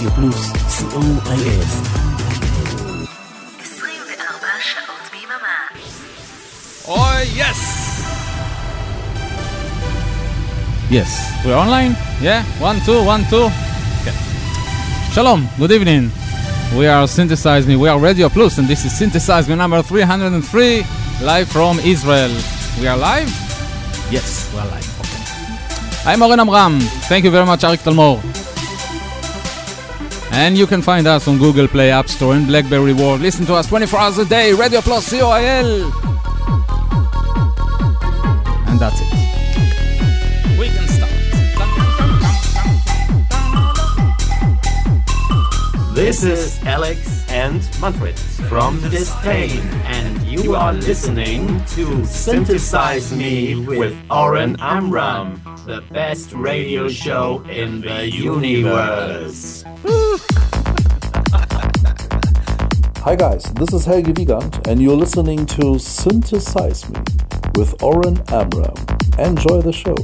רדיו פלוס, סיום אייל. 24 שעות ביממה. אוי, יס! Yes, we're online? Yeah, one, two, one, two. Shalom, good evening. We are Synthesizing. Me, we are Radio Plus, and this is Synthesize Me number 303, live from Israel. We are live? Yes, we are live. Okay. I'm Oren Amram. Thank you very much, Arik Talmor. And you can find us on Google Play, App Store, and Blackberry World. Listen to us 24 hours a day, Radio Plus, COIL. And that's it. We can start. This is Alex and Manfred from Disdain, and you are listening to Synthesize Me with Oren Amram, the best radio show in the universe. Hi guys, this is Helge Wiegand and you're listening to Synthesize Me with Oren Amram. Enjoy the show.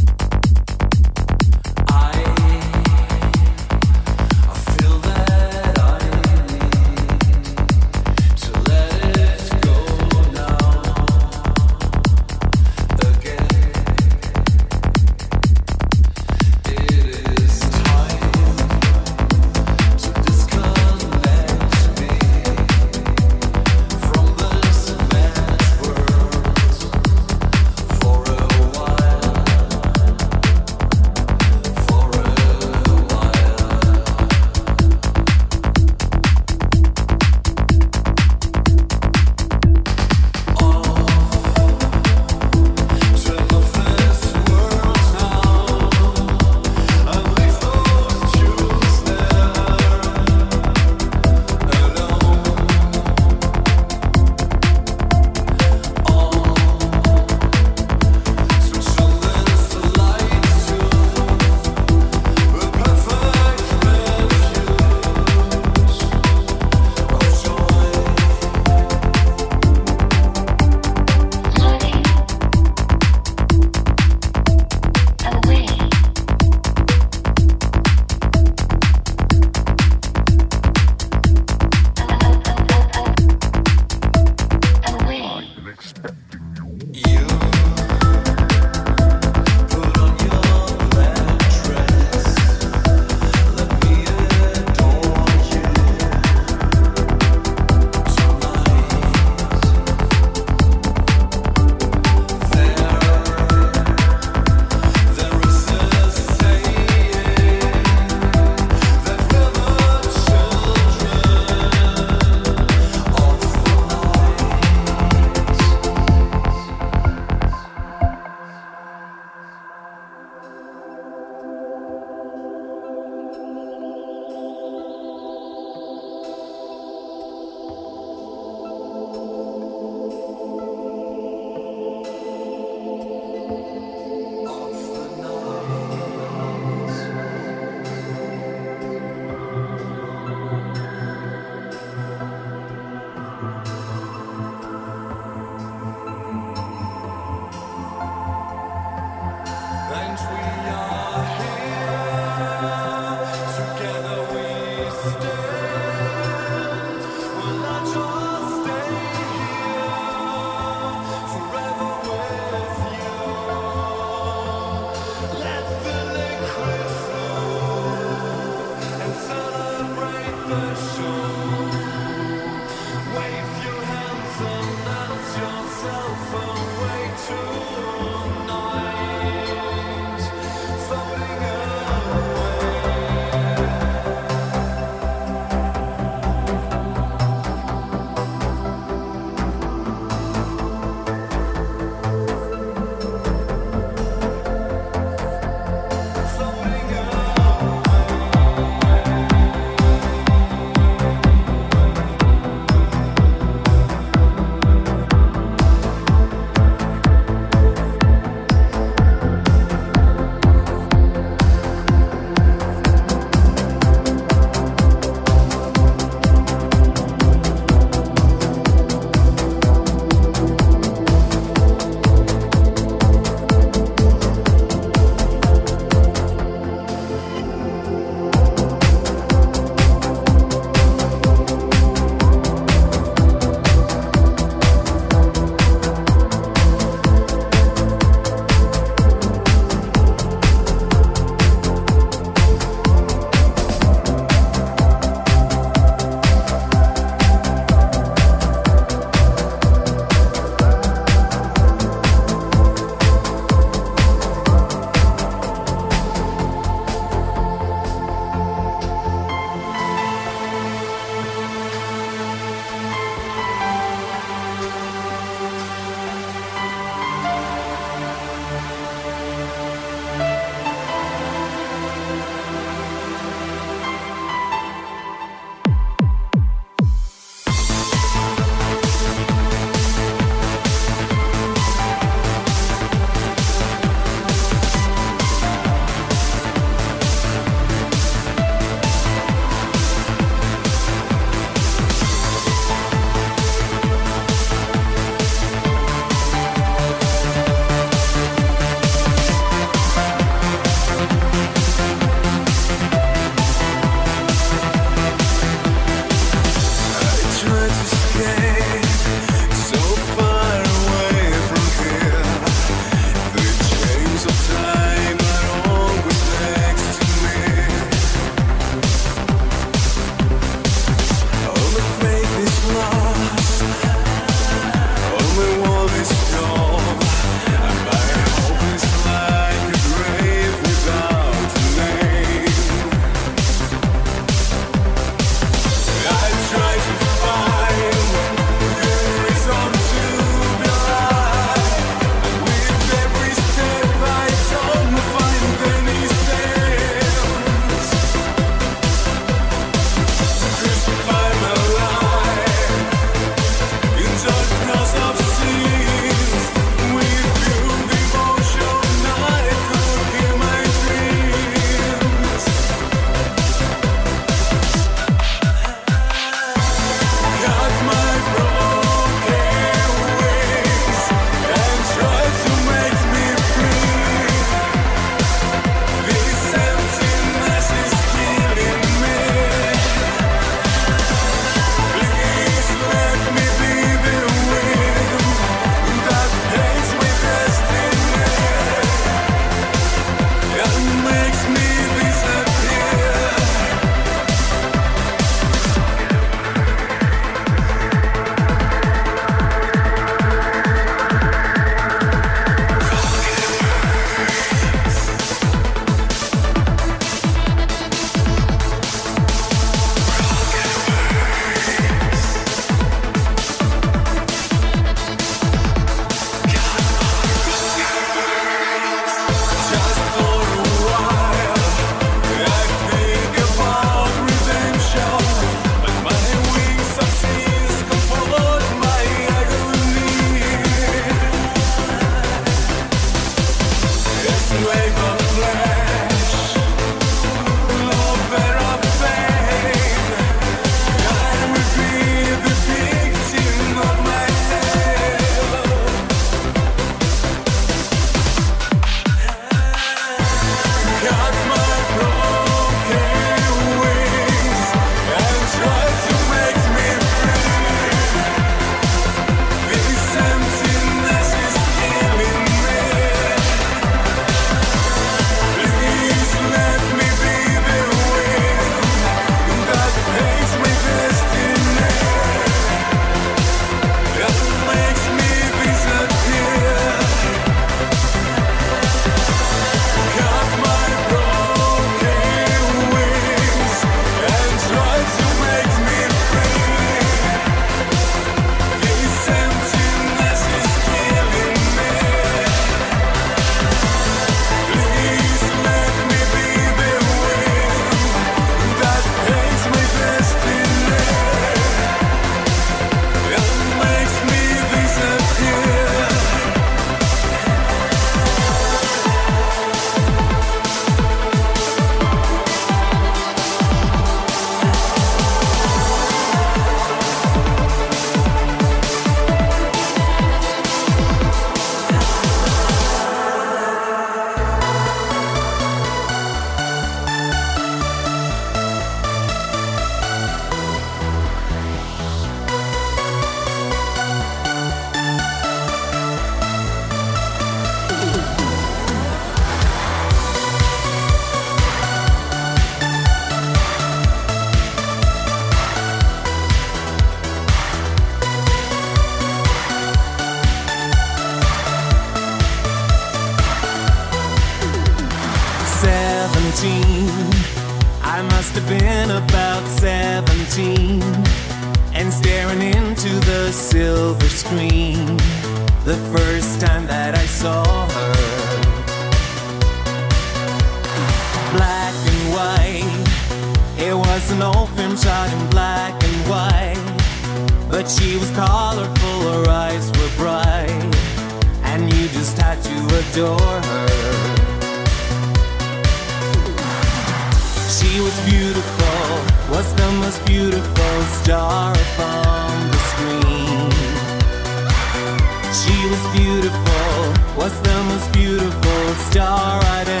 Was beautiful, was the most beautiful star I'd ever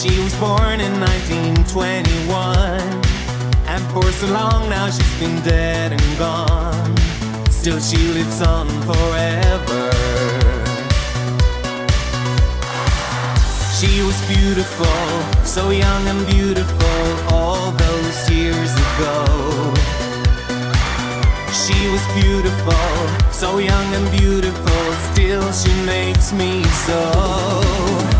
she was born in 1921. And for so long now she's been dead and gone. Still she lives on forever. She was beautiful, so young and beautiful all those years ago. She was beautiful, so young and beautiful, still she makes me so.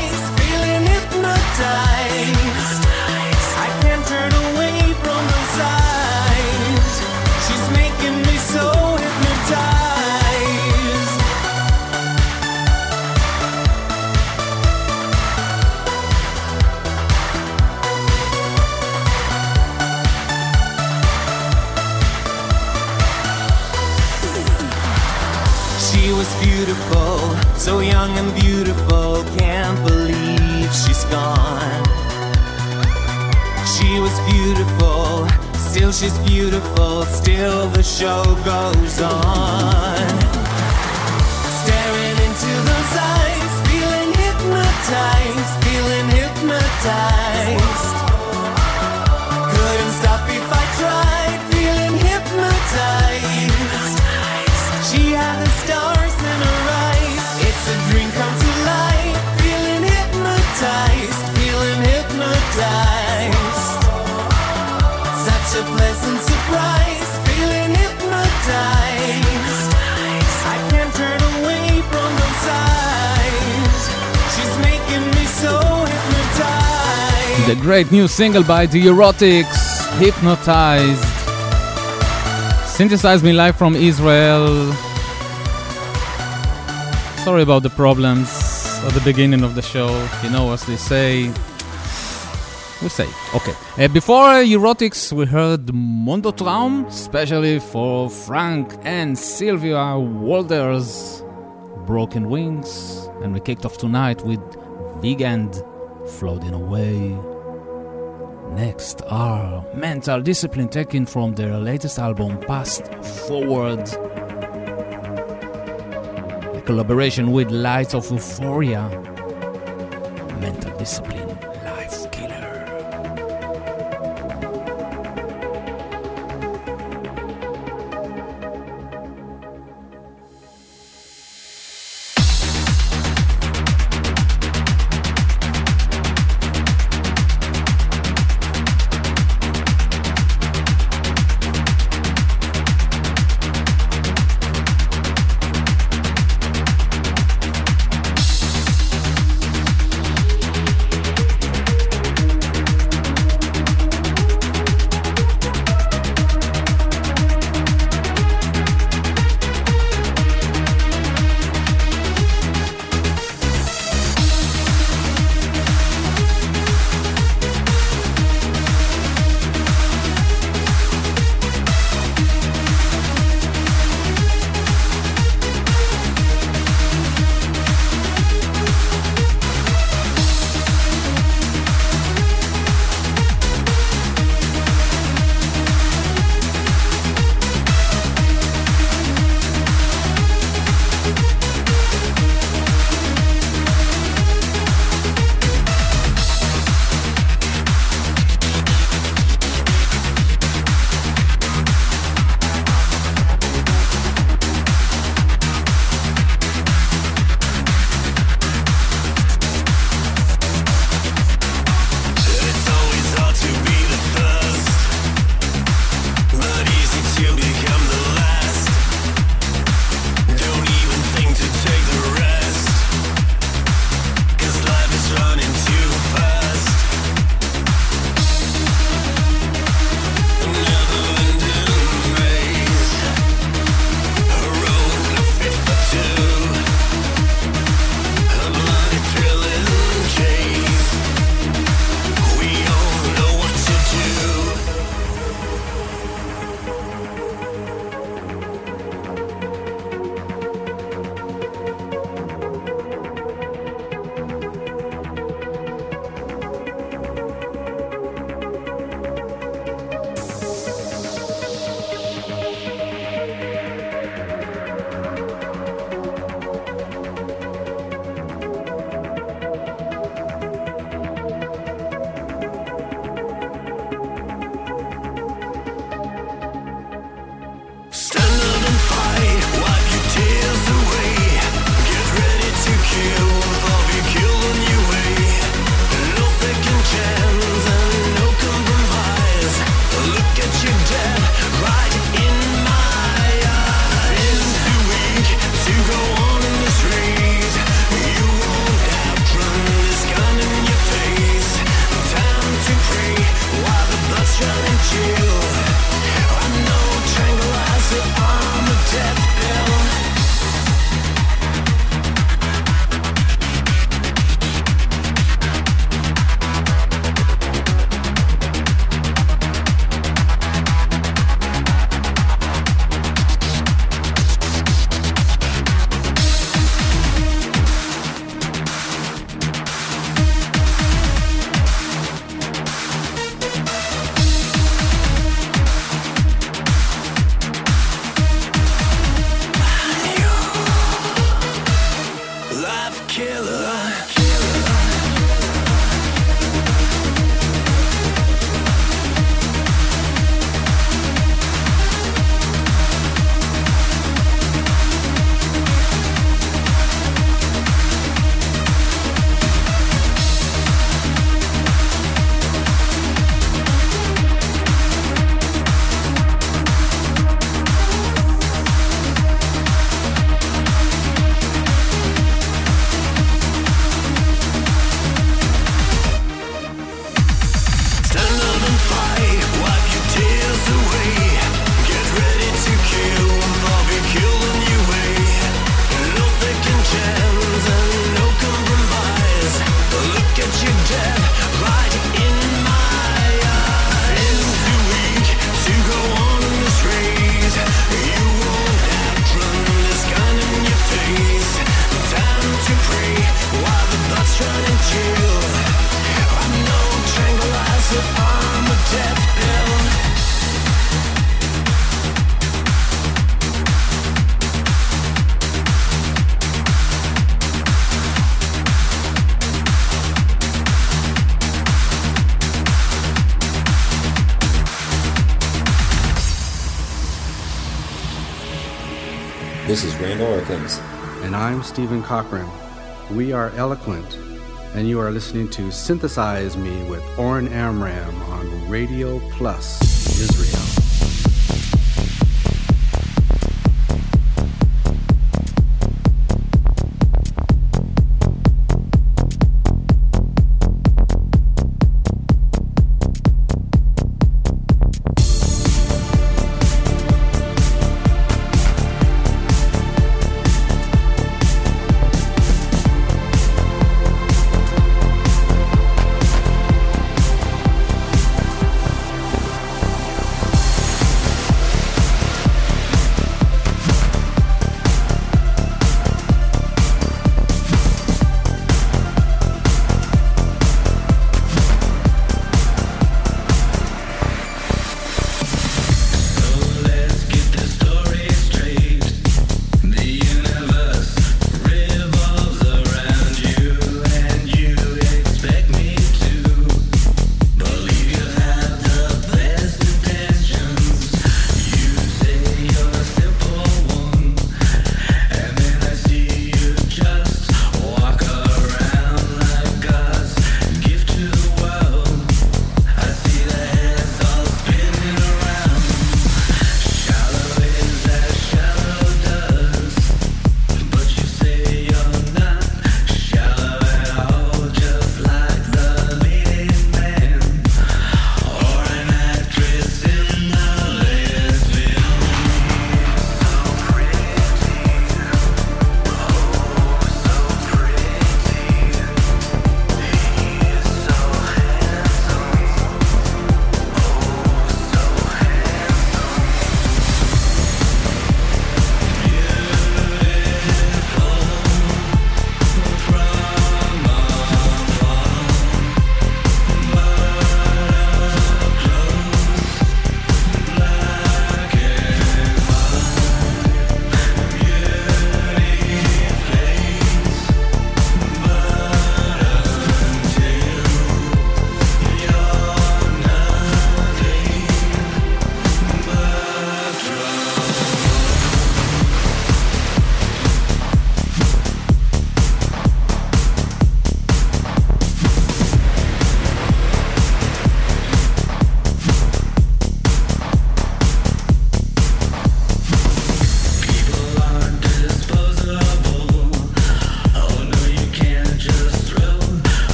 young and beautiful, can't believe she's gone. She was beautiful, still she's beautiful, still the show goes on. Staring into those eyes, feeling hypnotized, feeling hypnotized. The great new single by The Eurotix, Hypnotized. Synthesize Me live from Israel. Sorry about the problems at the beginning of the show. You know, as they say, we say. Okay. Uh, before Eurotix, we heard Mondträume, especially for Frank and Sylvia Walder's Broken Wings. And we kicked off tonight with Wiegand Floating Away. Next are Mental Discipline taken from their latest album Past Forward. A collaboration with Lights of Euphoria. Mental Discipline And I'm Stephen Cochran. We are eloquent, and you are listening to Synthesize Me with Oren Amram on Radio Plus Israel.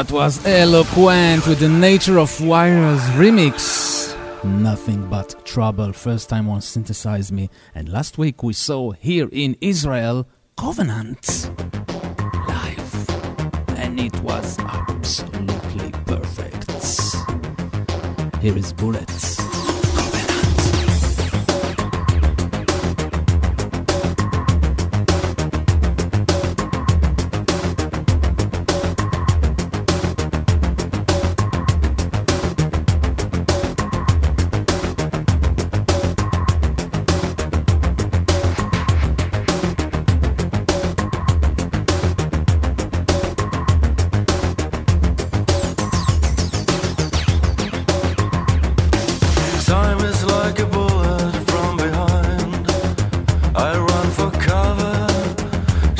That was eloquent with the Nature of Wires remix. Nothing but trouble. First time on Synthesize Me. And last week we saw here in Israel Covenant live. And it was absolutely perfect. Here is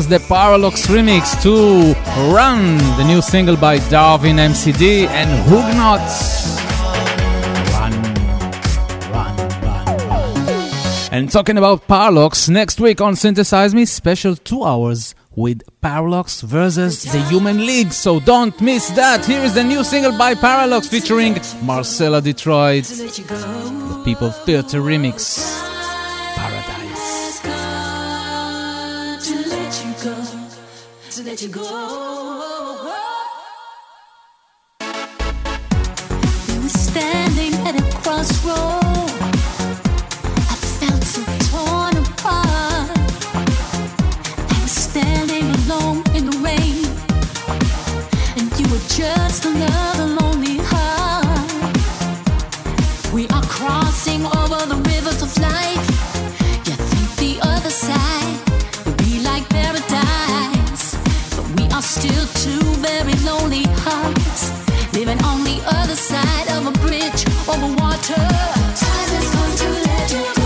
was the Parralox remix to Run, the new single by Darwin MCD and Huguenots. Run, run, run, run. And talking about Parralox, next week on Synthesize Me, special two hours with Parralox versus the Human League. So don't miss that. Here is the new single by Parralox featuring Marcella Detroit, the People Theatre remix. let you go. We were standing at a crossroad. I felt so torn apart. I was standing alone in the rain, and you were just another lonely heart. We are crossing over the rivers of life. You think the other side. still two very lonely hearts living on the other side of a bridge over water. Time is going to legend.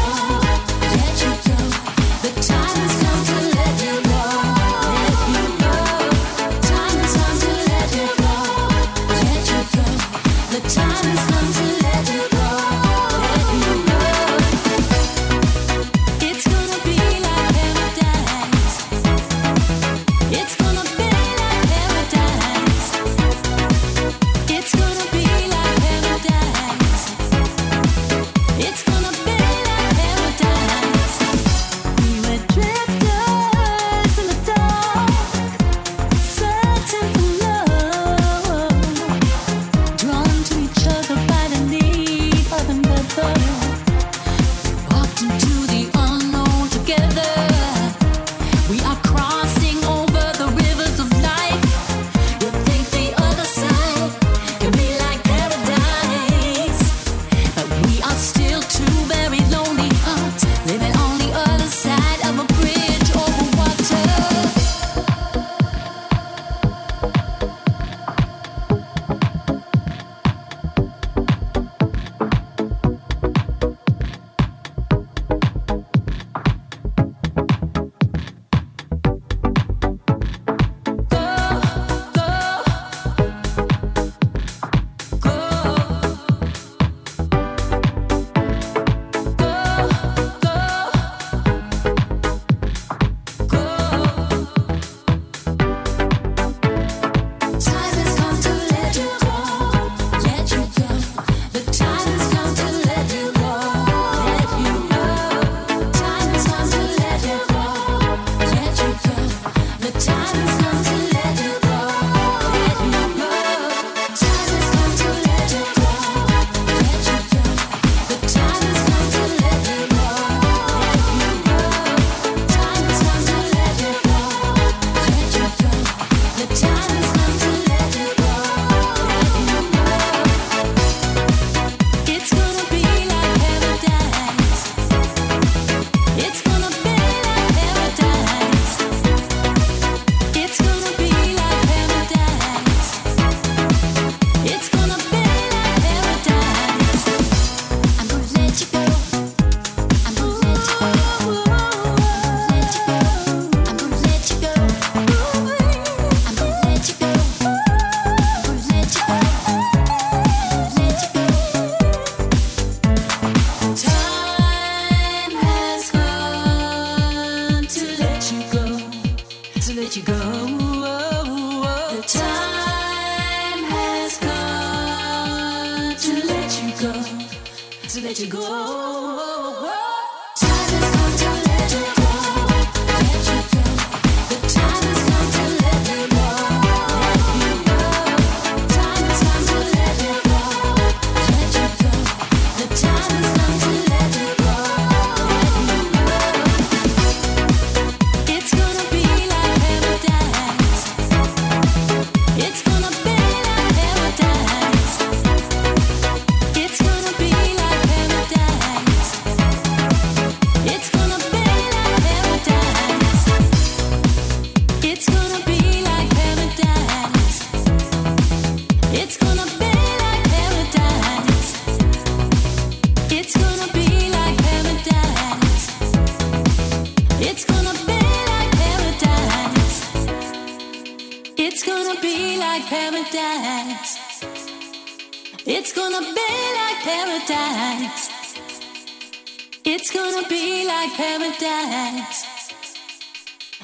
Like paradise.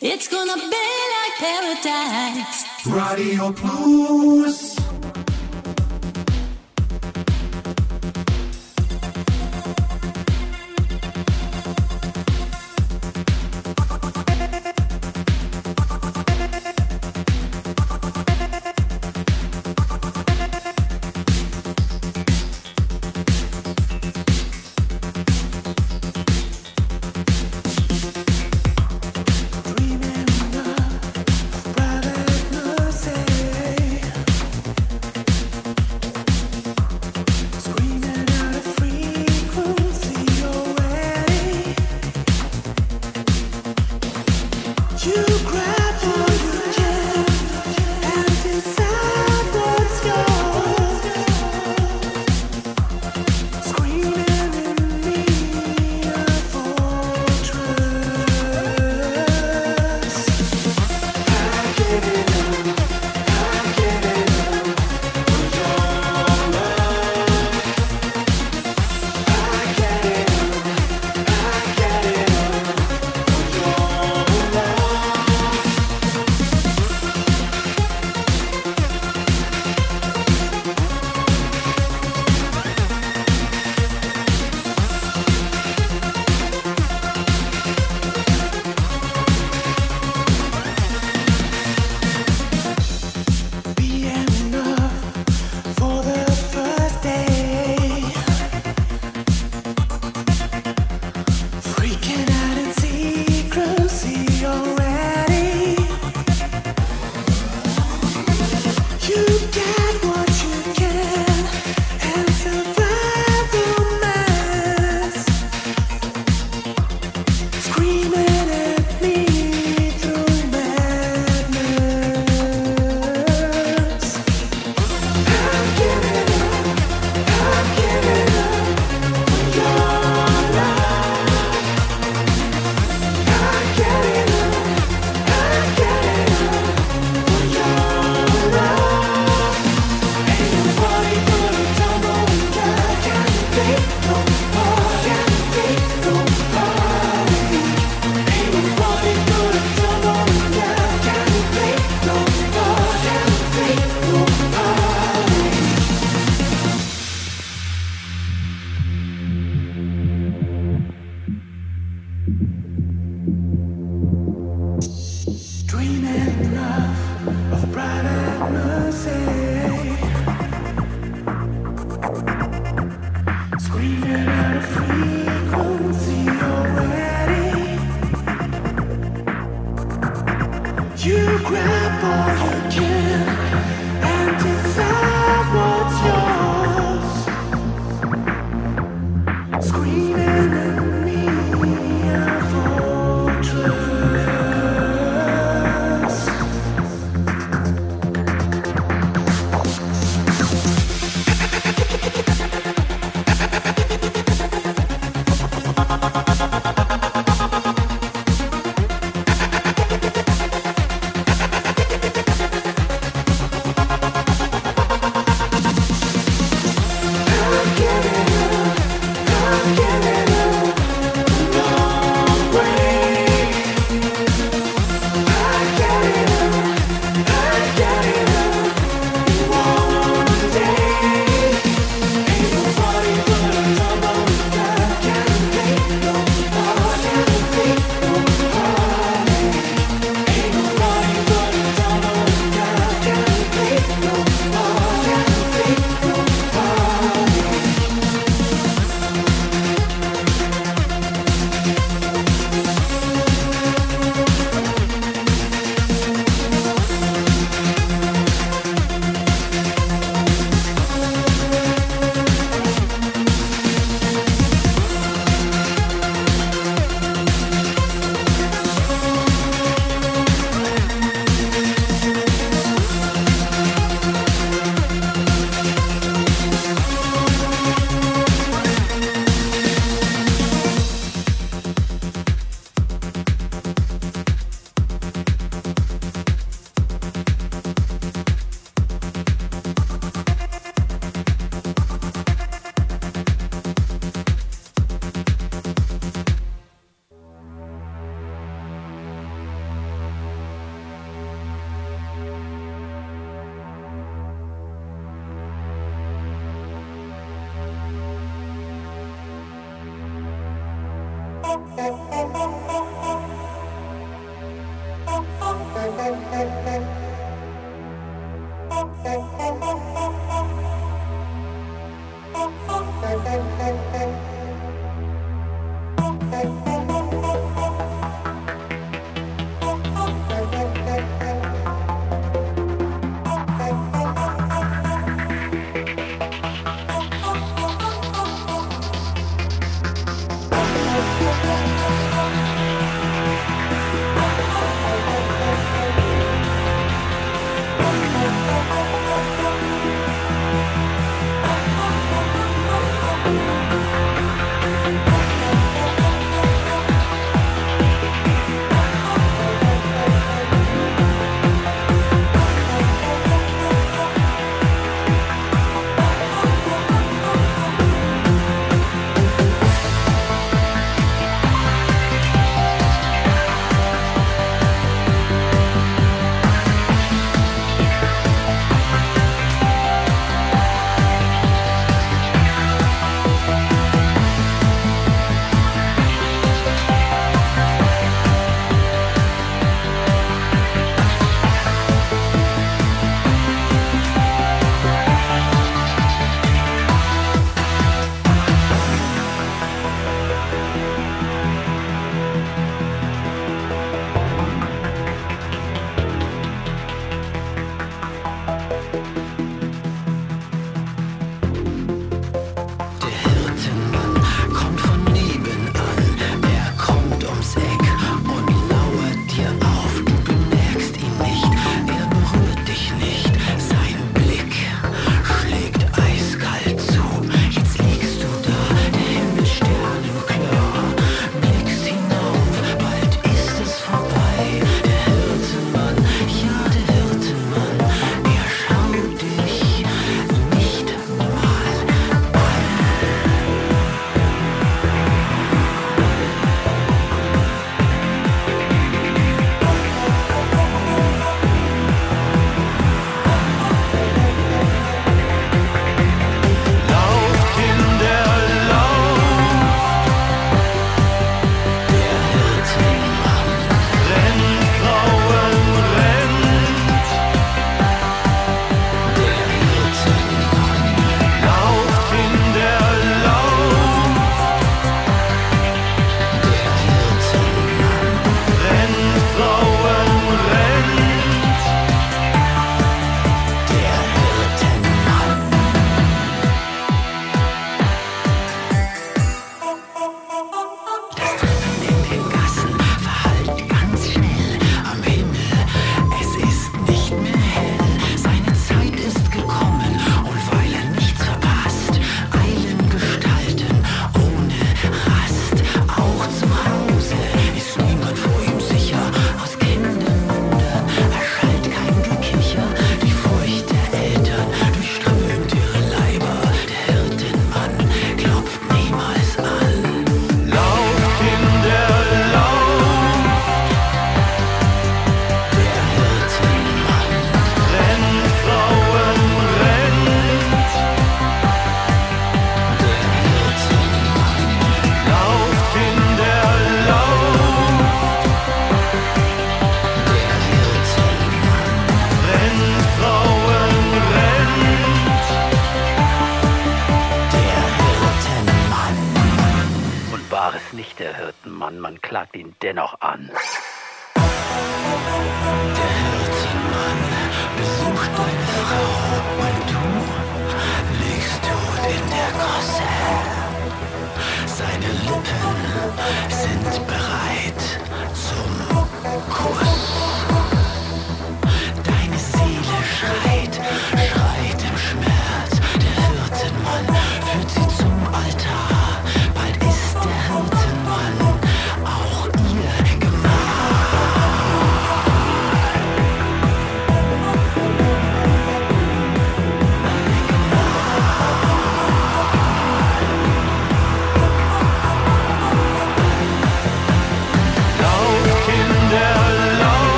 It's gonna be like paradise. Radio Plus.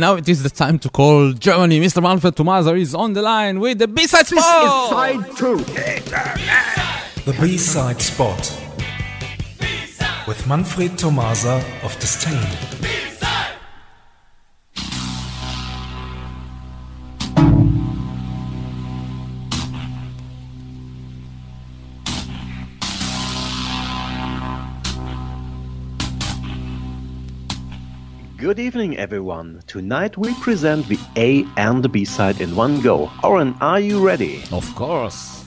Now it is the time to call Germany. Mr. Manfred Tomaser is on the line with the B-side spot. The B-side spot with Manfred Tomasa of Disdain. Good evening, everyone. Tonight we present the A and the B side in one go. Oren, are you ready? Of course.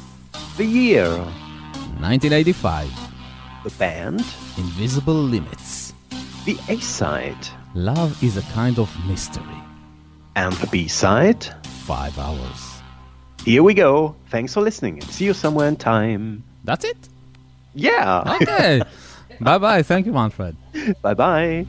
The year, 1985. the band, Invisible Limits. the A side, Love is a kind of mystery. and the B side. Five hours. Here we go. Thanks for listening and see you somewhere in time. That's it? Yeah. Okay. bye bye. Thank you, Manfred. bye bye.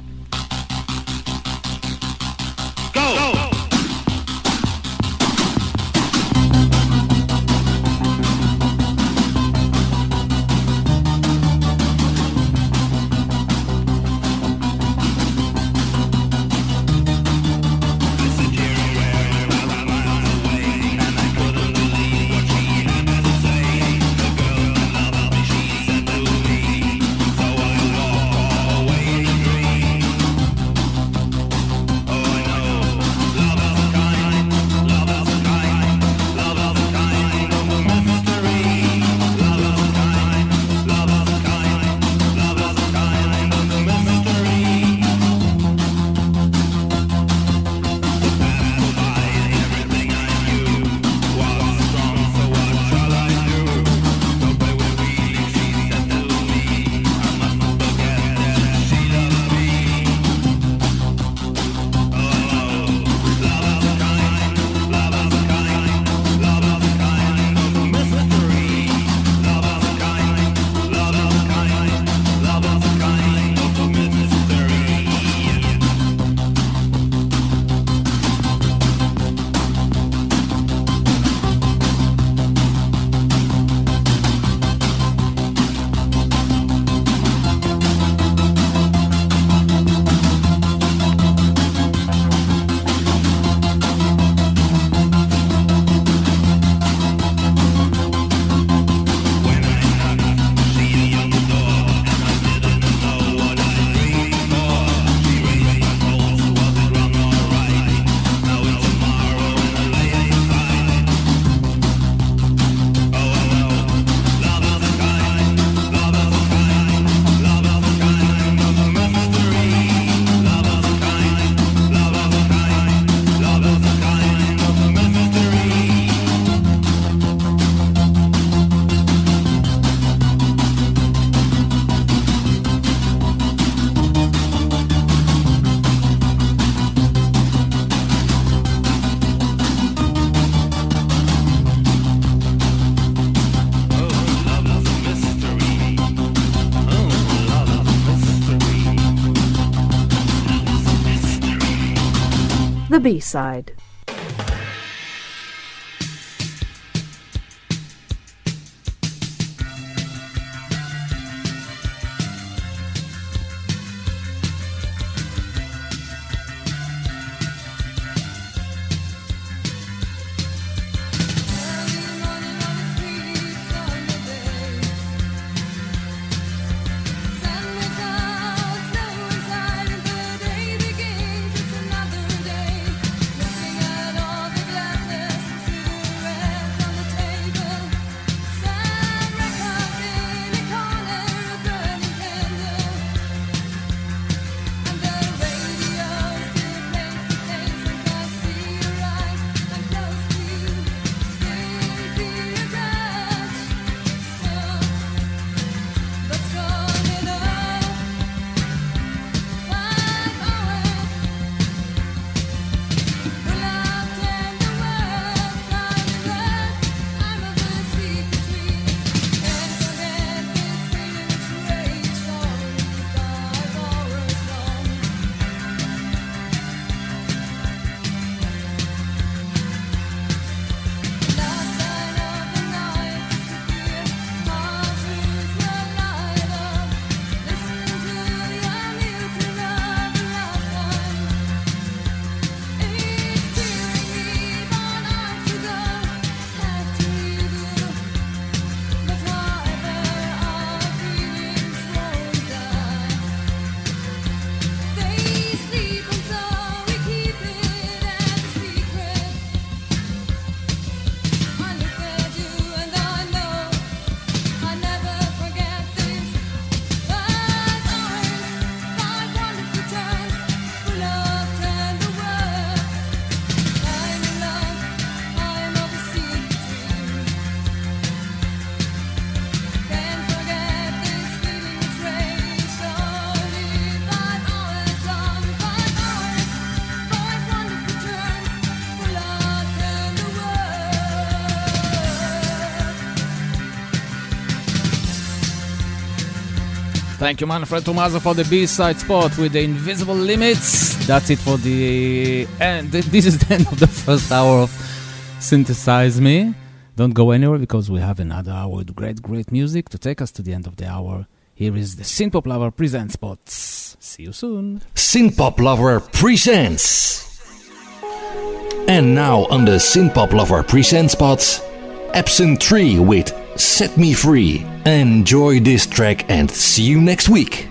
The Thank you, Manfred Tomaza, for the B-side spot with the invisible limits. That's it for the end. This is the end of the first hour of Synthesize Me. Don't go anywhere because we have another hour with great, great music to take us to the end of the hour. Here is the Synthpop Lover present spots. See you soon. Synthpop Lover presents. And now on the Synthpop Lover present spots, Absent 3 with Set Me Free. Enjoy this track and see you next week.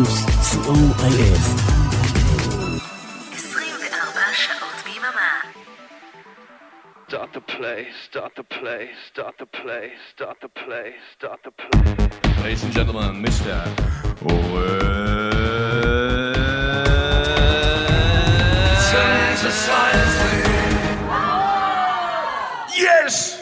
פלוס, co.il. 24 שעות ביממה. Start the play, start the play, start the play, start the play, start the play. Ladies and gentlemen, Mr. Yes!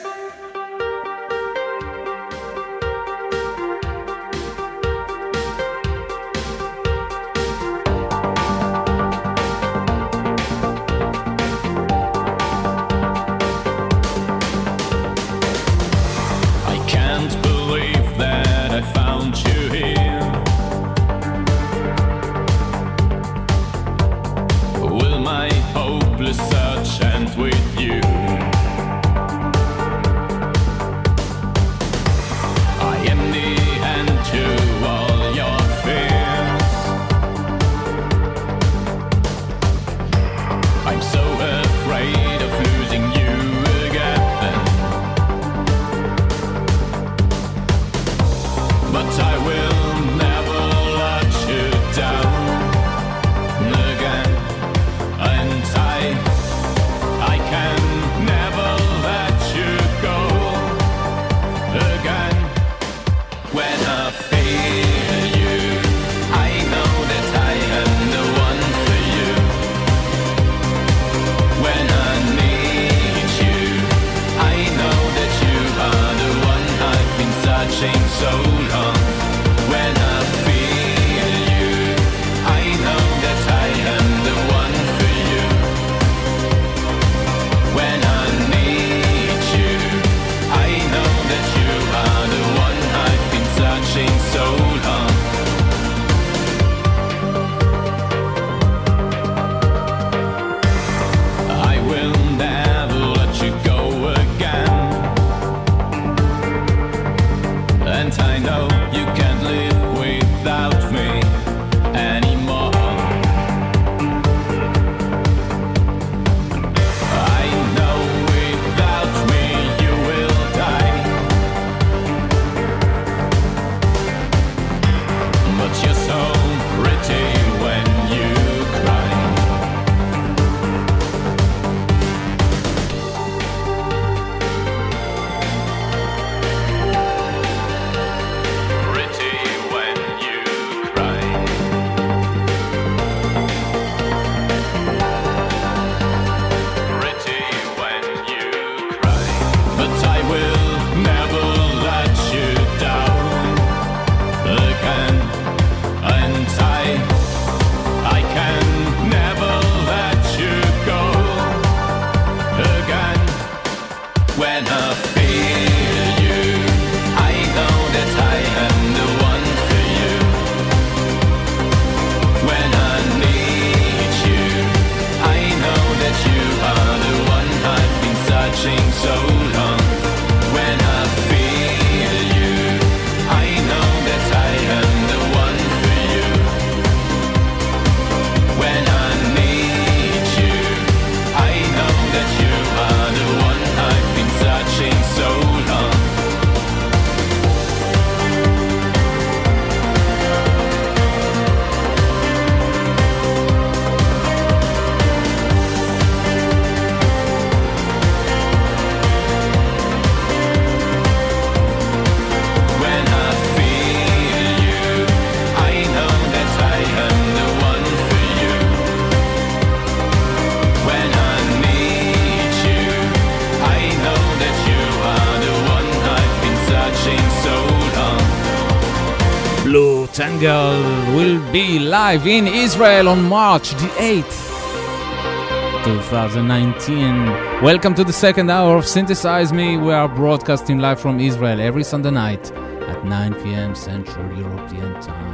be live in Israel on March the 8th, 2019. Welcome to the second hour of Synthesize Me. We are broadcasting live from Israel every Sunday night at 9 p.m. Central European Time.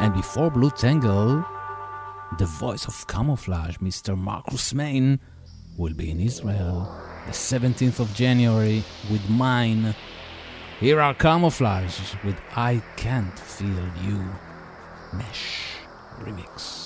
And before Blue Tangle, the voice of camouflage, Mr. Marcus Meyn, will be in Israel the 17th of January with mine. Here are camouflages with I Can't Feel You Mesh Remix.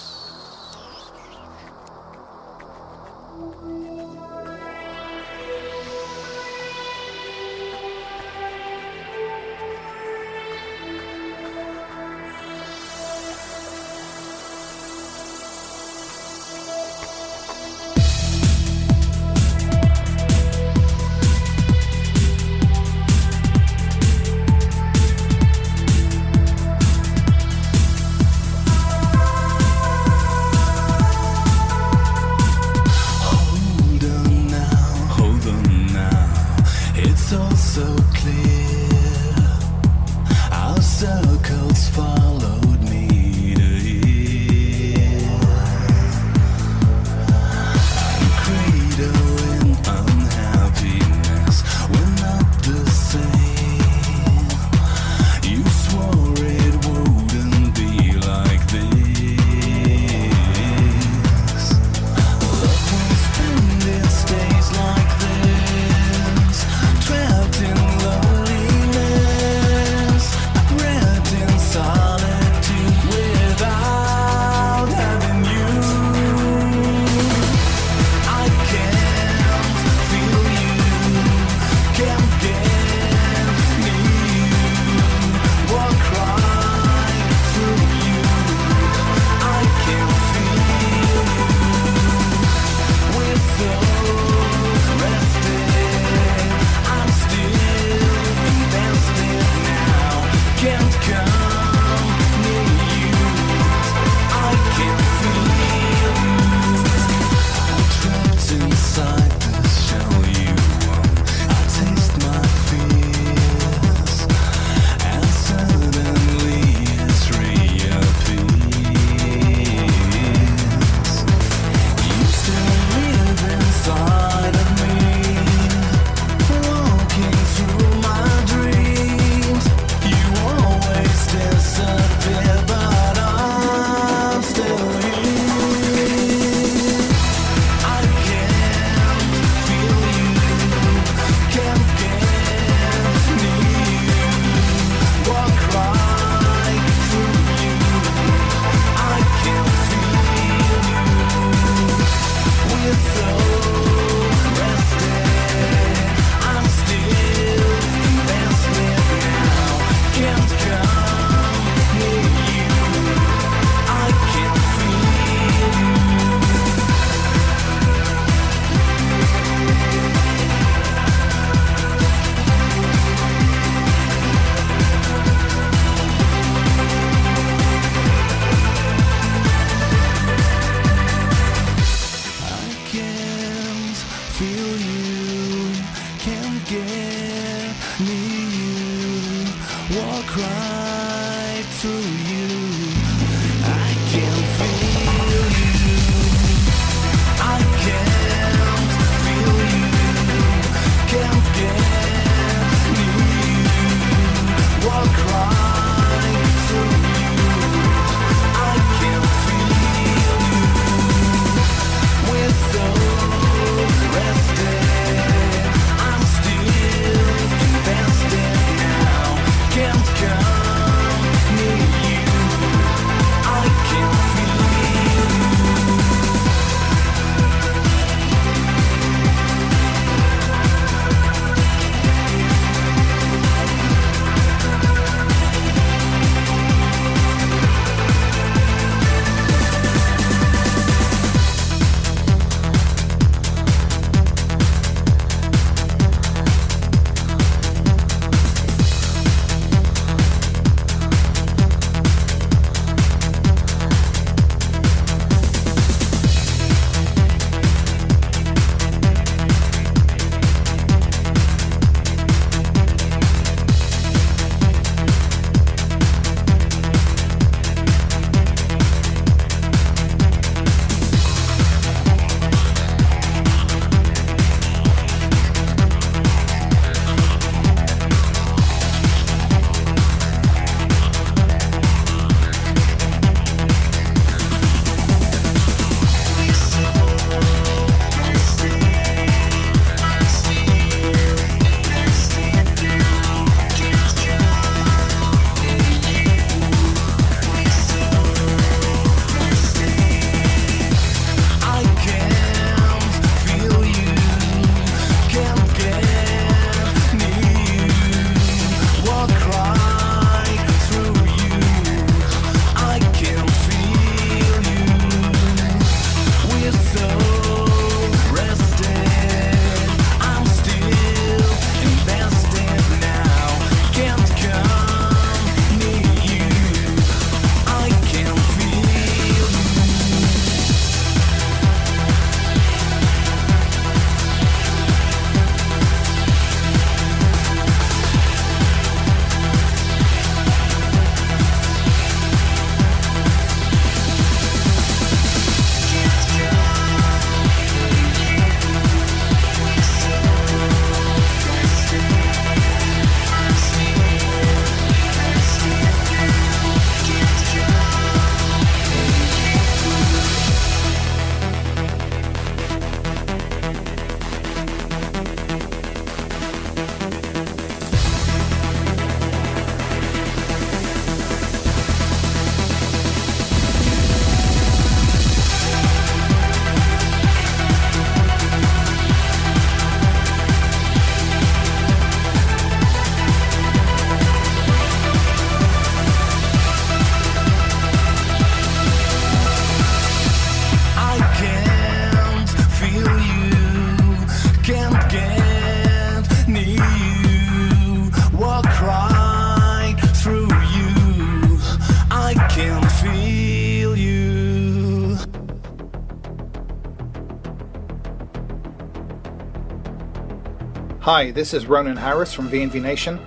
Hi, this is Ronan Harris from VNV Nation.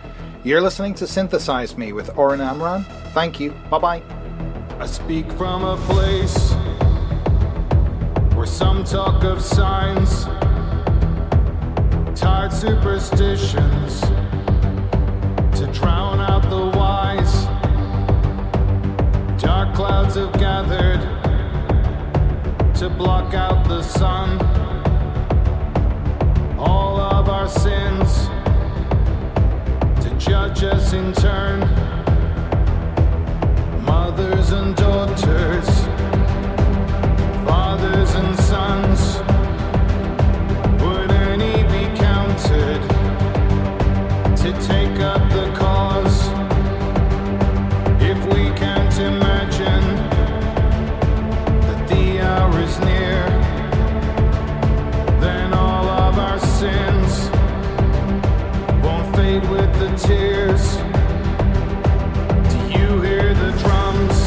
You're listening to Synthesize Me with Oren Amram. Thank you. Bye bye. I speak from a place where some talk of signs, tired superstitions to drown out the wise. Dark clouds have gathered to block out the sun. Sins to judge us in turn mothers and daughters, fathers and sons. Would any be counted to take up the cause? tears? Do you hear the drums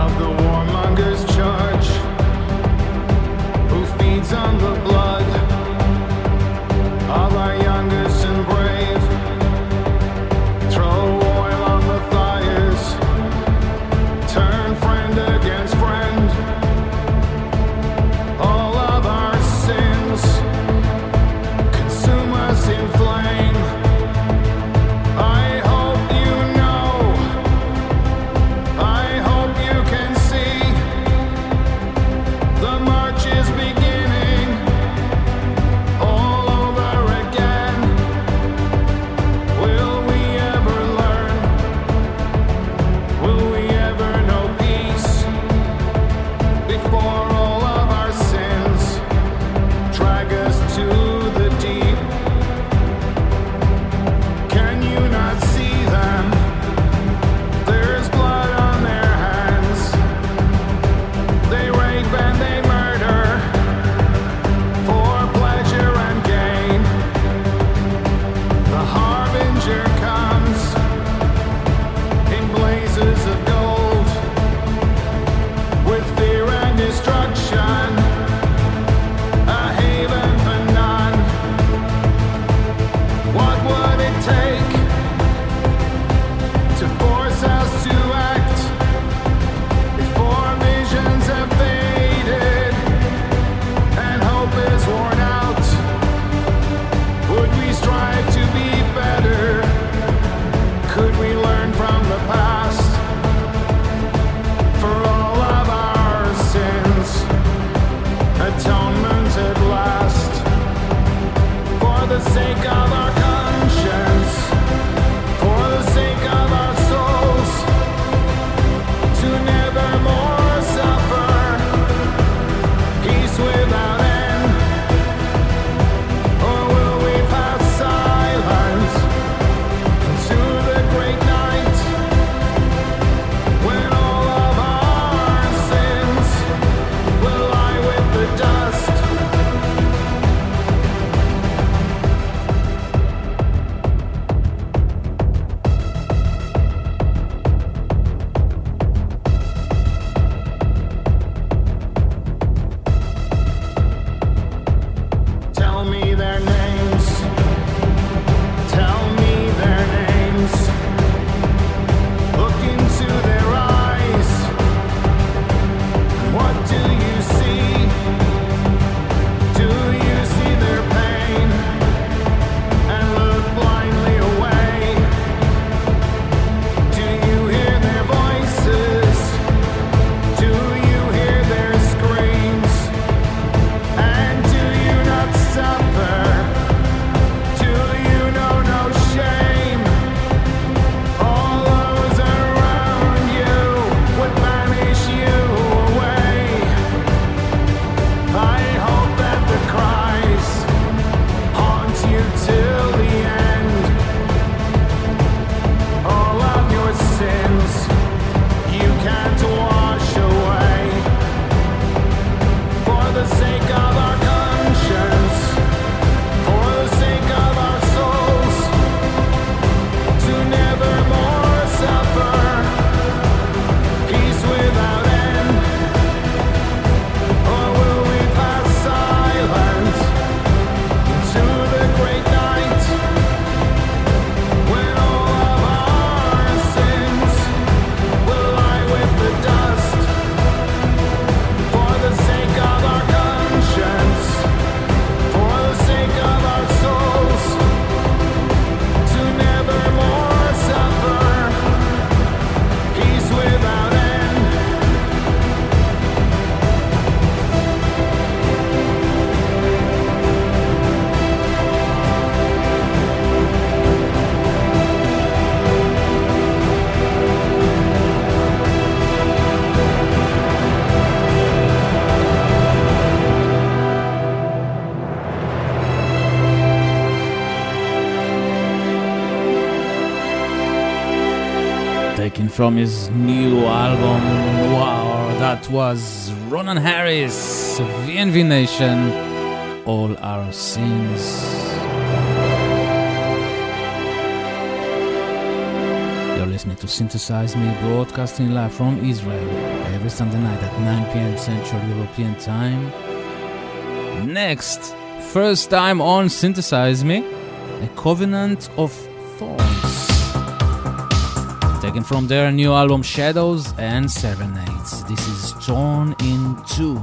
of the warmonger's charge? Who feeds on the blood? From his new album. Wow, that was Ronan Harris, VNV Nation, All Our Sins. You're listening to Synthesize Me, broadcasting live from Israel every Sunday night at 9 p.m. Central European Time. Next, first time on Synthesize Me, A Covenant of. Taken from their new album Shadows and Serenades. This is Torn in Two,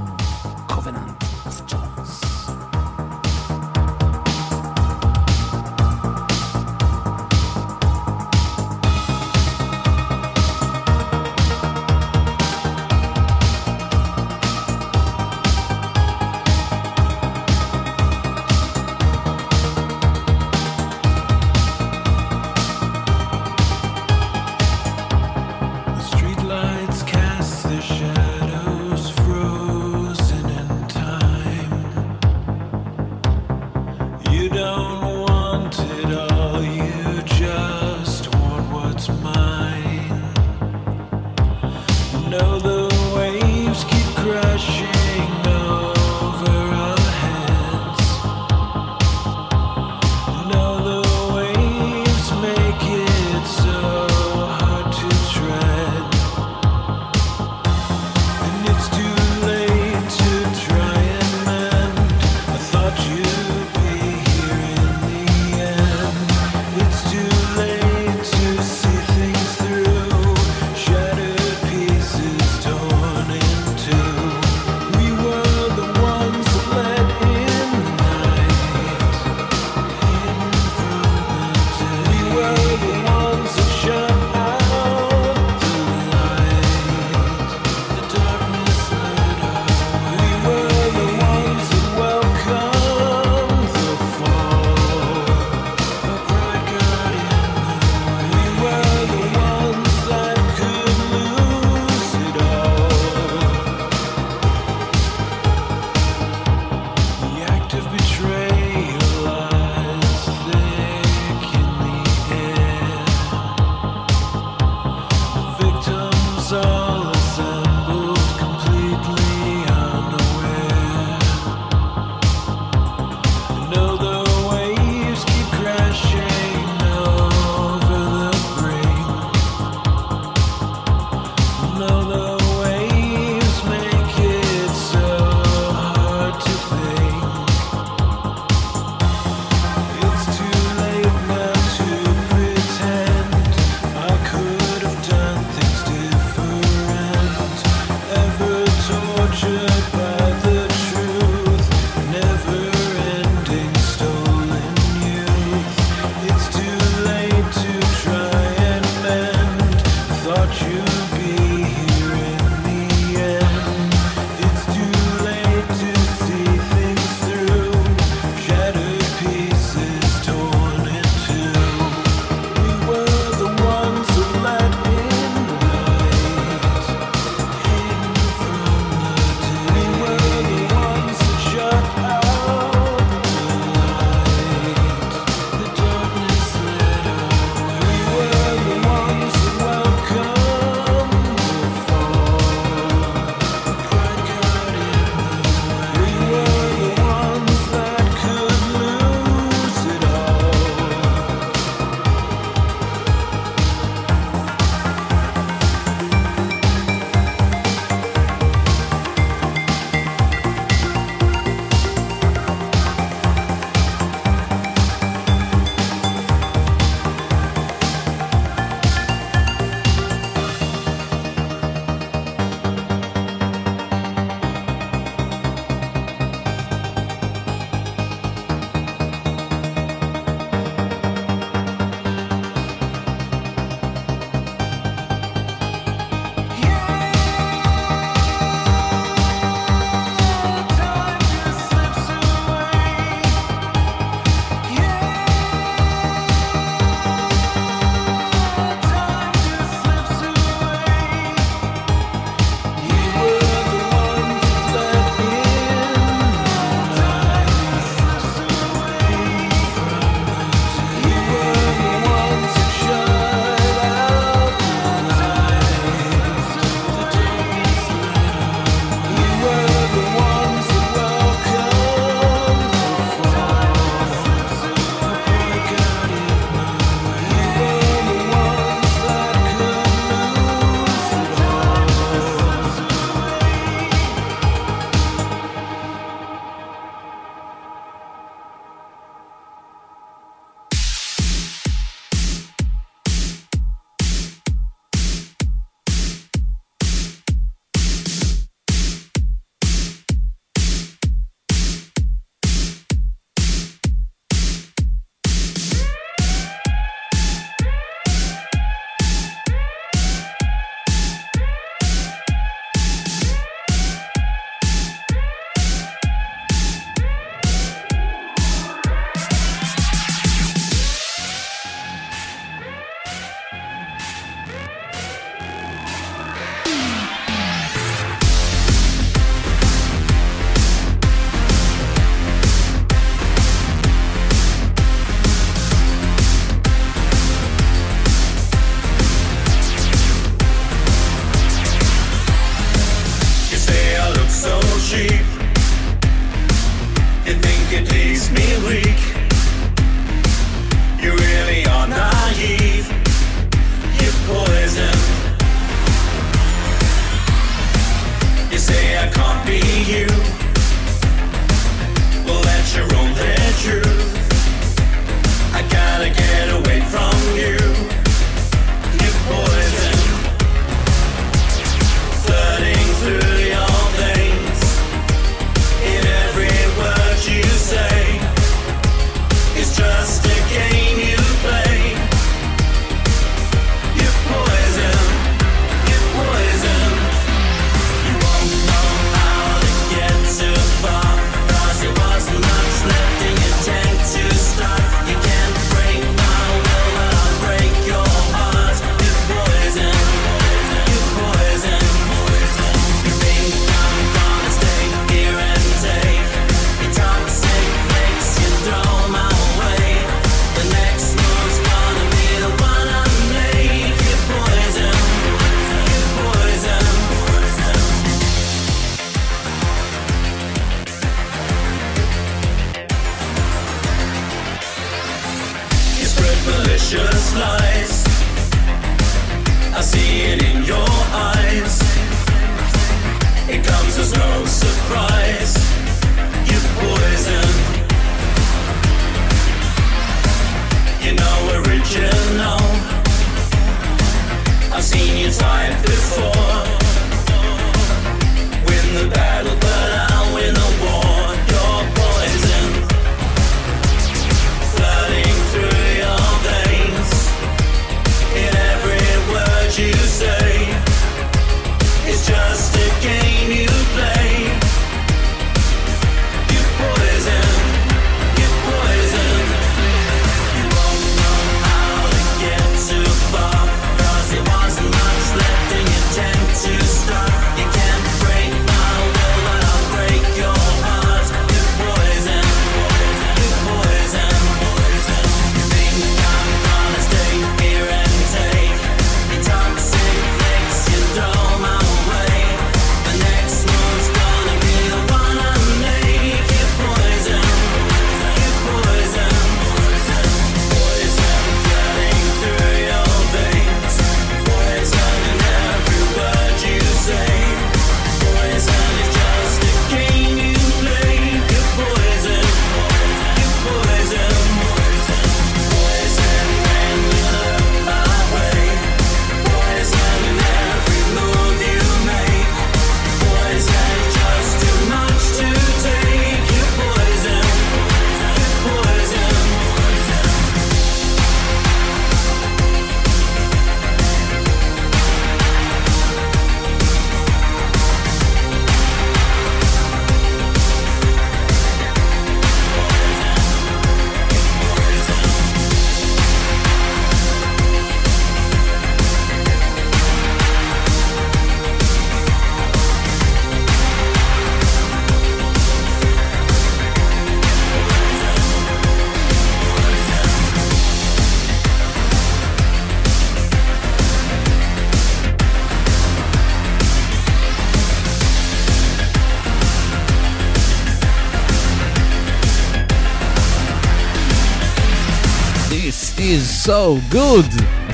Oh, good.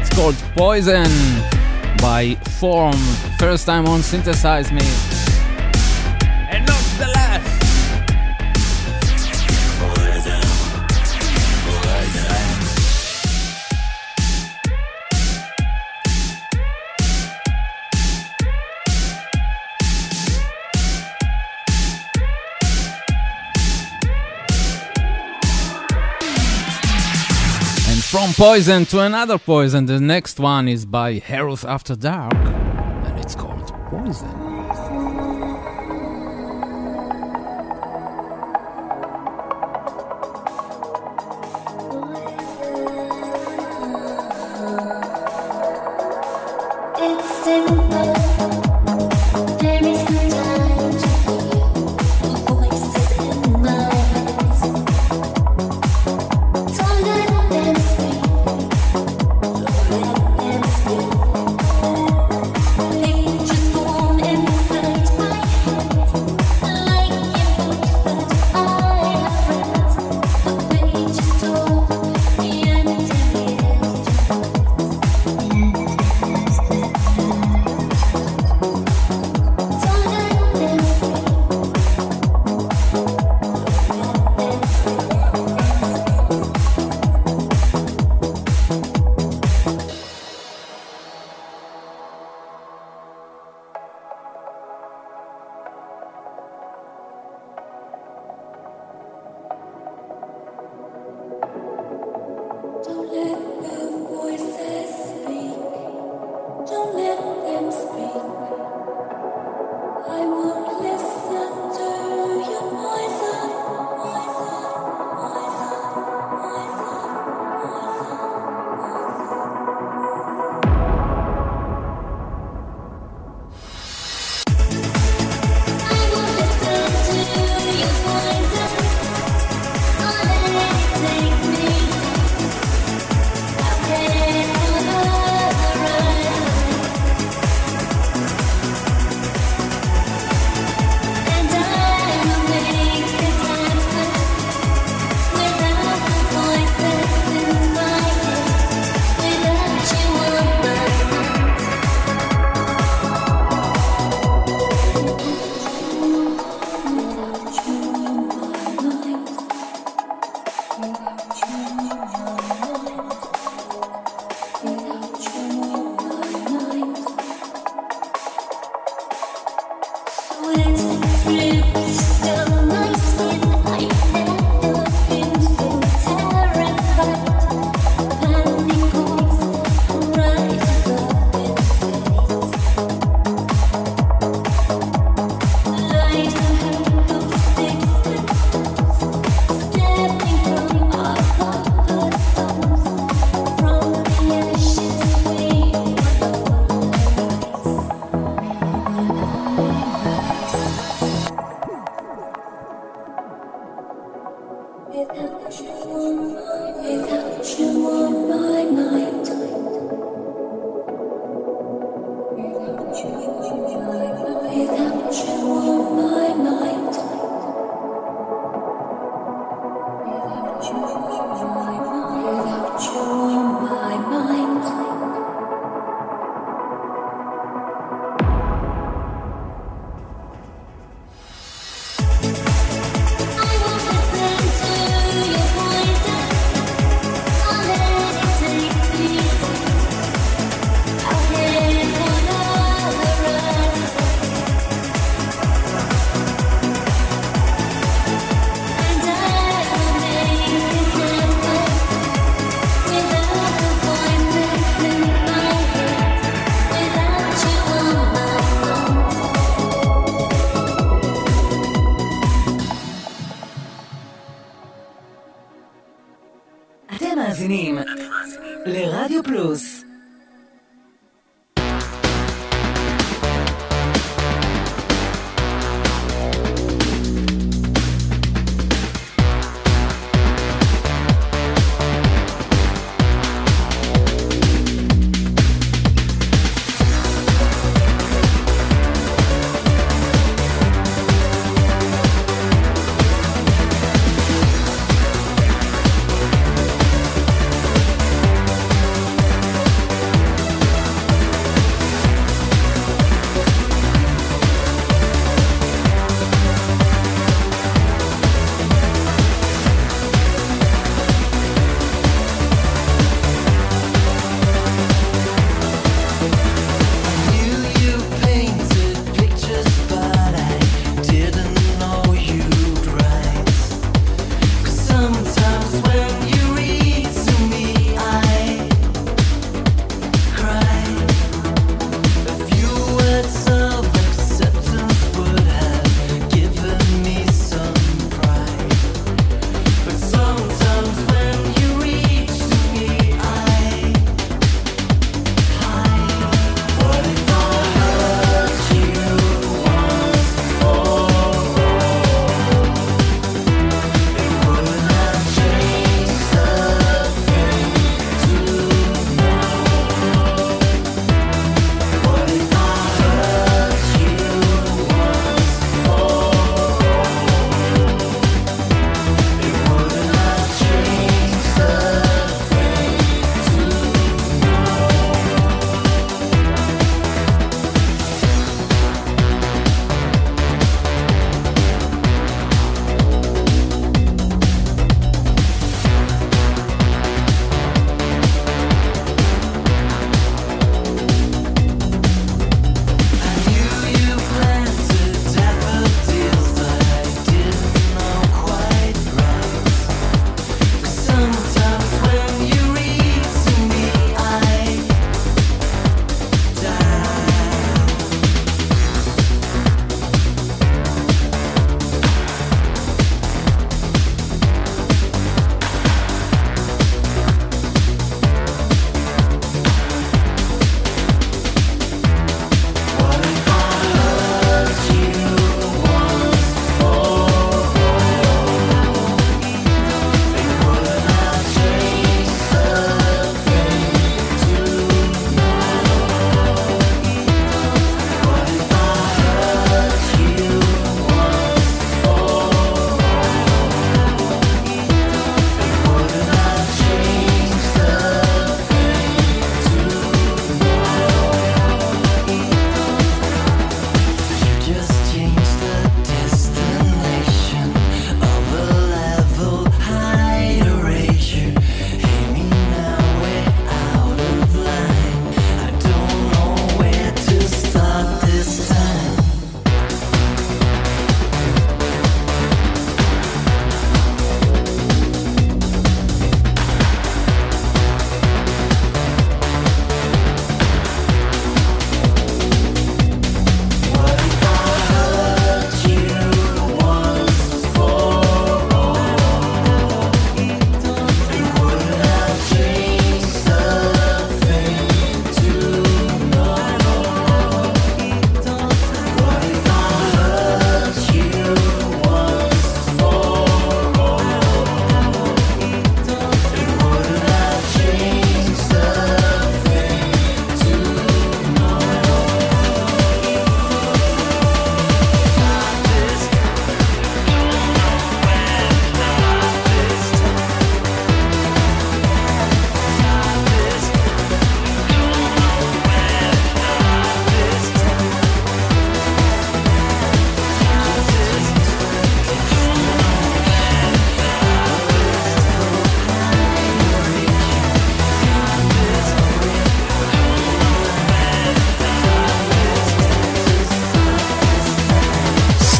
It's called Poison by Form. First time on Synthesize Me. poison to another poison. The next one is by Heroes After Dark, and it's called Poison.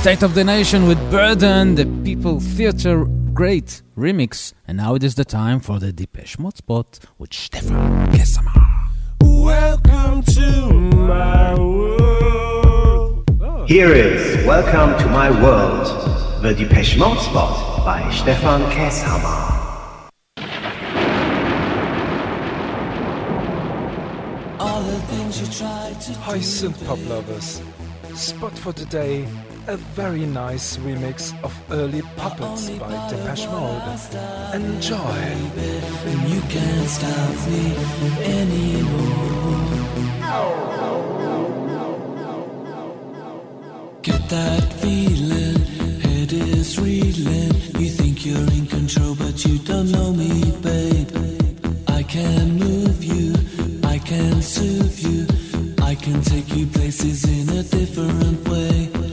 State of the Nation with Burden, the People Theatre Great remix. And now it is the time for the Depeche Mode spot with Stefan Kessama. Welcome to my world. Here is Welcome to My World, the Depeche Mode spot by Stefan Kessamar. Hi synth pop lovers. Spot for today a very nice remix of early Puppets by Depeche Mode. Enjoy! You can't stop me anymore. Get that feeling, head is reeling. You think you're in control, but you don't know me, babe. I can move you, I can soothe you, I can take you places in a different way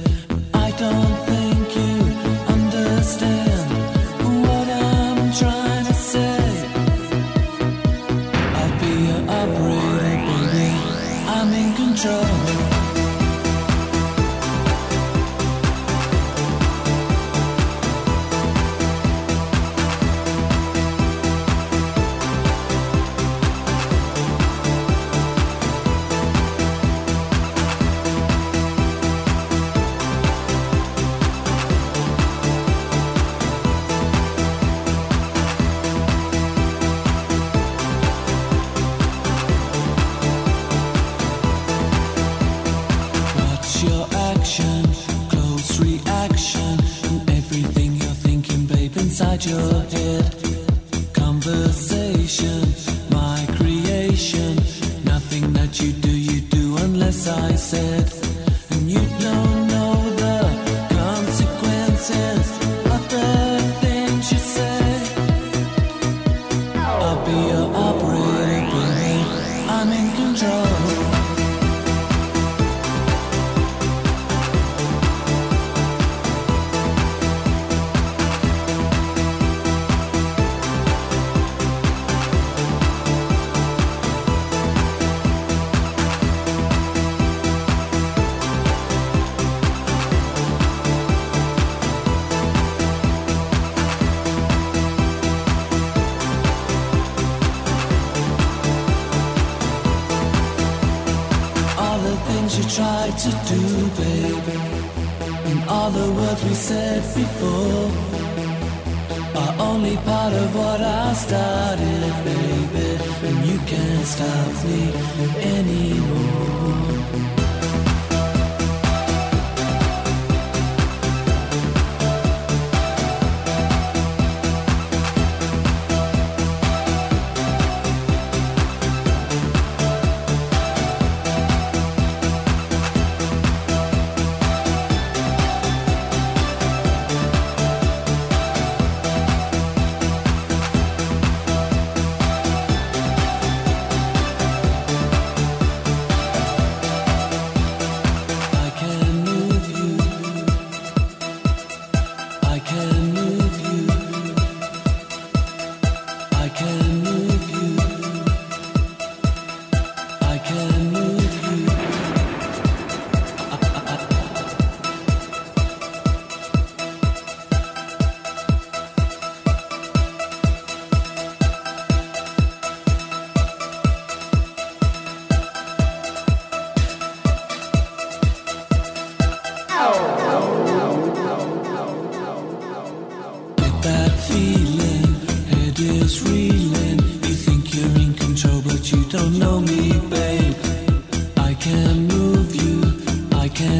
don't think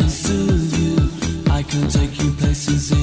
soothe you. I can take you places in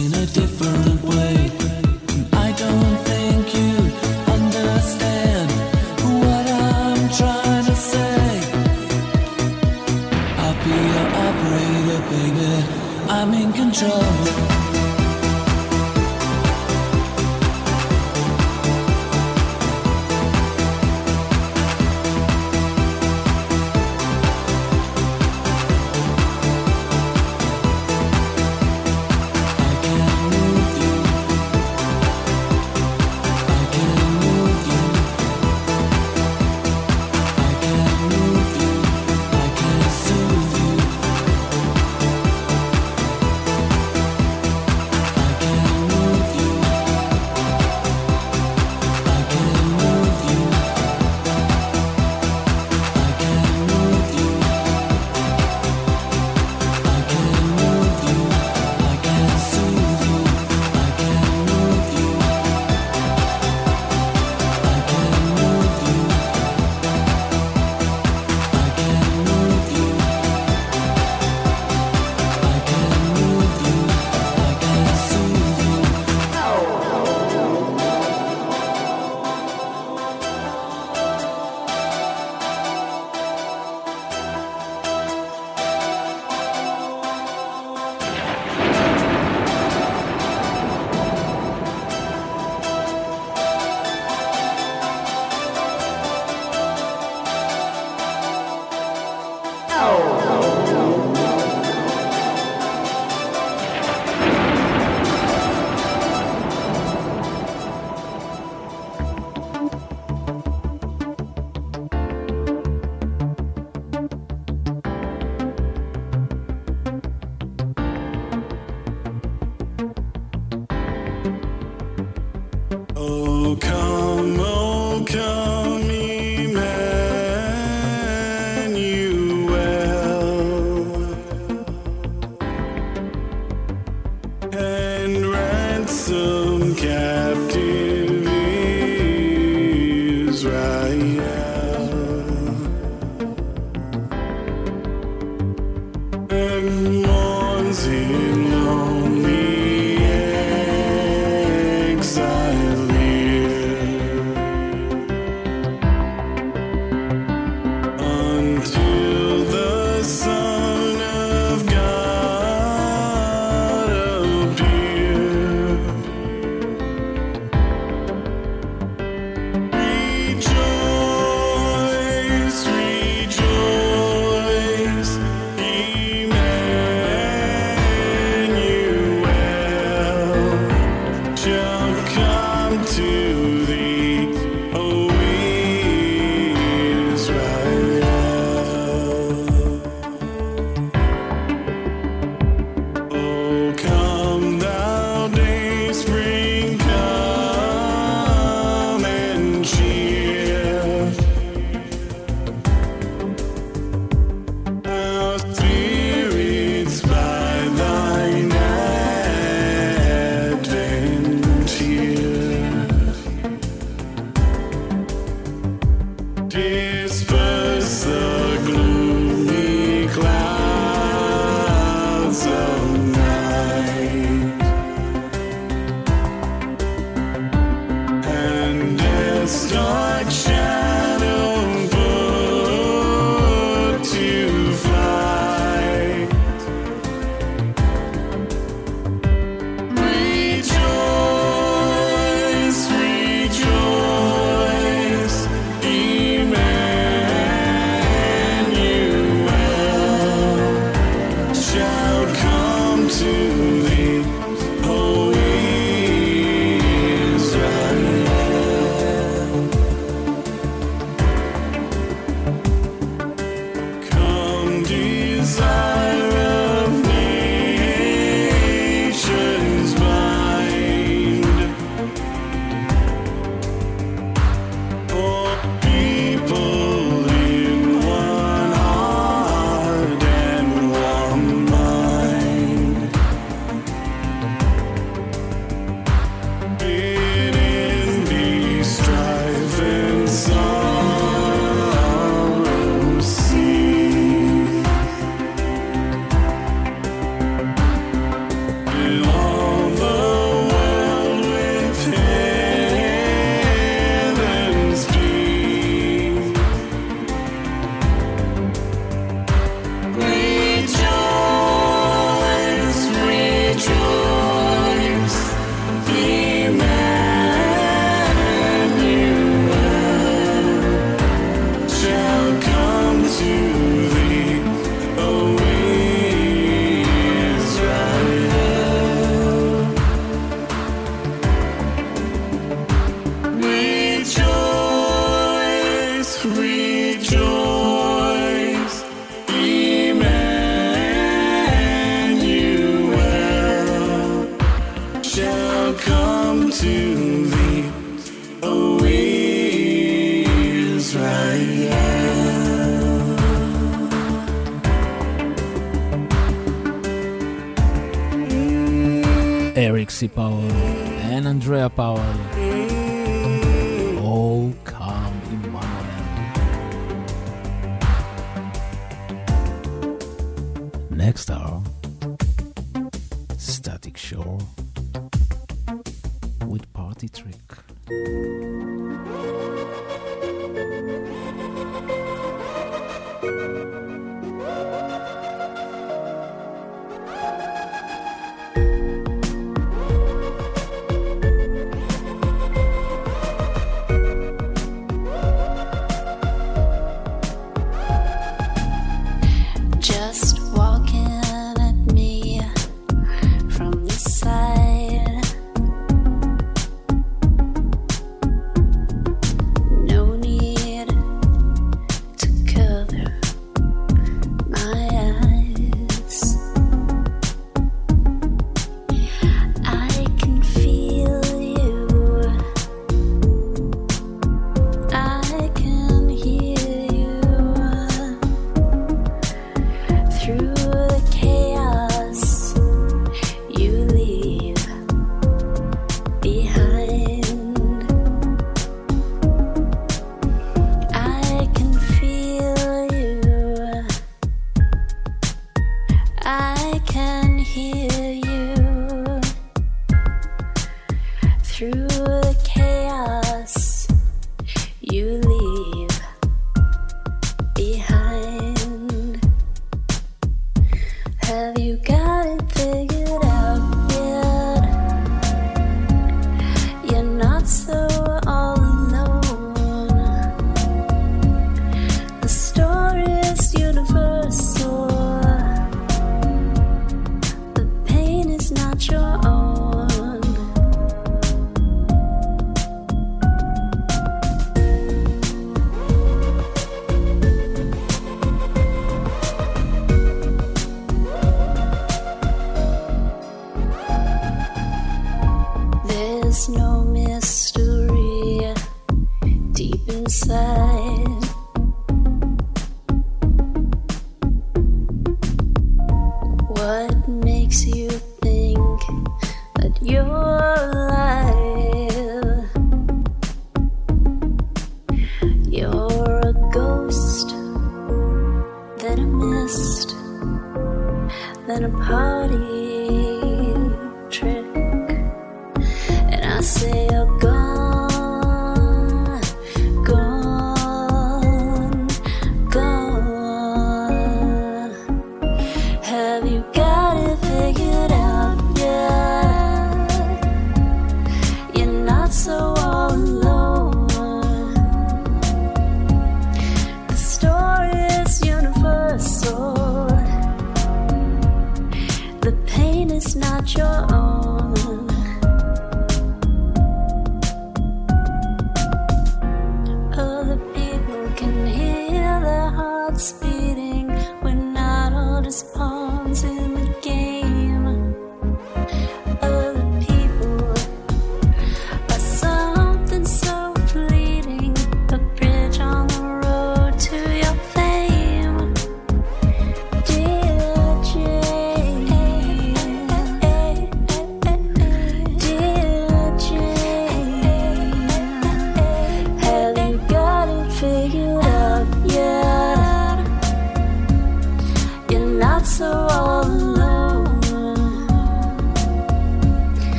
I can hear you.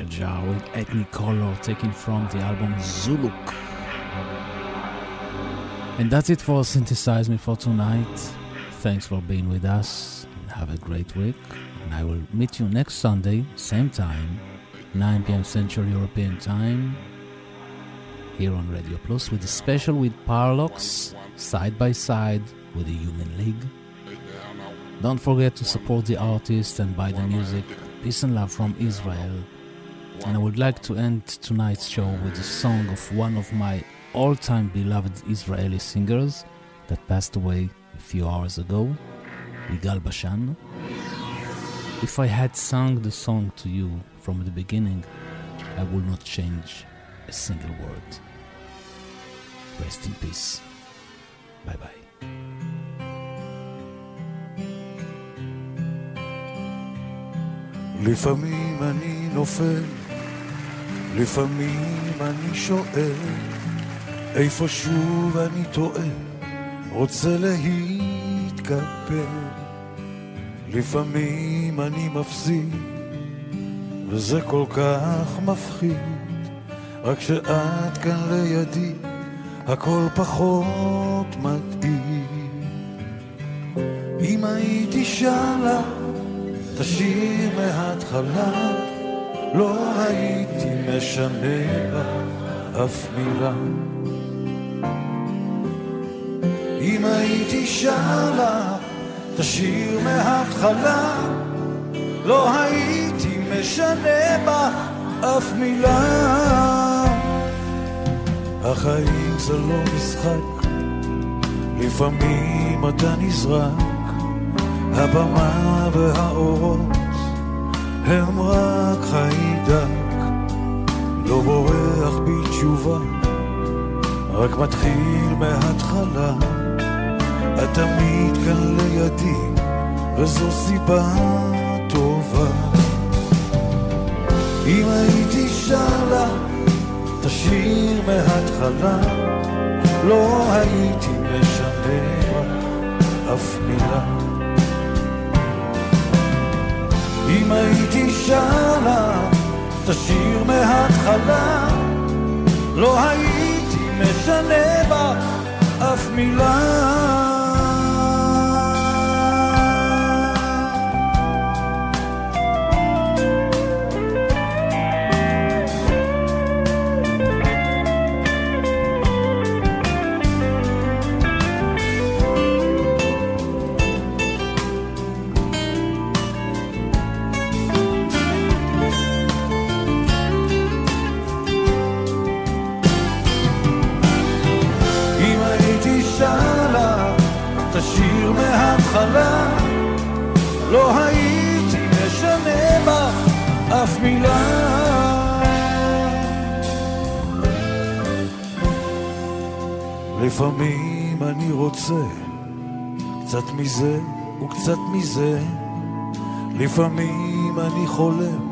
With Ethnic Color, taken from the album Zuluk. And that's it for Synthesize Me for tonight. Thanks for being with us. Have a great week. And I will meet you next Sunday, same time, 9 p.m. Central European Time, here on Radio Plus with a special with Parralox, side by side with the Human League. Don't forget to support the artist and buy the music. Peace and love from Israel And I would like to end tonight's show with a song of one of my all time beloved Israeli singers that passed away a few hours ago, Yigal Bashan. If I had sung the song to you from the beginning, I would not change a single word. Rest in peace. Bye bye. לפעמים אני נופל, לפעמים אני שואל, איפה שוב אני טועה, רוצה להתקפל. לפעמים אני מפסיד, וזה כל כך מפחיד, רק שאת כאן לידי, הכל פחות מדאיג. אם הייתי שאלה תשאיר מההתחלה, לא הייתי משנה בה אף מילה. אם הייתי שר לה, תשאיר מההתחלה, לא הייתי משנה בה אף מילה. החיים זה לא משחק, לפעמים אתה נזרק. הבמה והאורות הם רק חיידק, לא בורח בתשובה, רק מתחיל מההתחלה. את תמיד כאן לידי, וזו סיבה טובה. אם הייתי שר לה, תשאיר מההתחלה, לא הייתי משנה אף מילה. אם הייתי שר לה, תשאיר מההתחלה, לא הייתי משנה בה אף מילה. רוצה קצת מזה וקצת מזה, לפעמים אני חולם,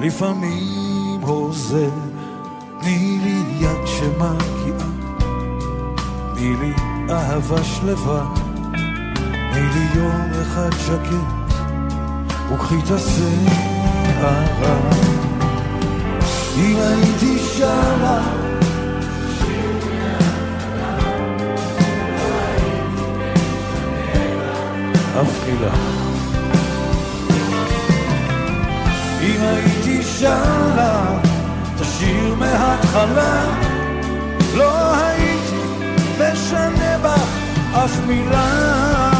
לפעמים הוזה, תני לי יד שמגיעה תני לי אהבה שלווה, תני לי יום אחד שקט, וקחי את השערה. אם הייתי שרה, אף מילה. אם הייתי שרה, תשאיר מההתחלה, לא הייתי משנה בה אף מילה.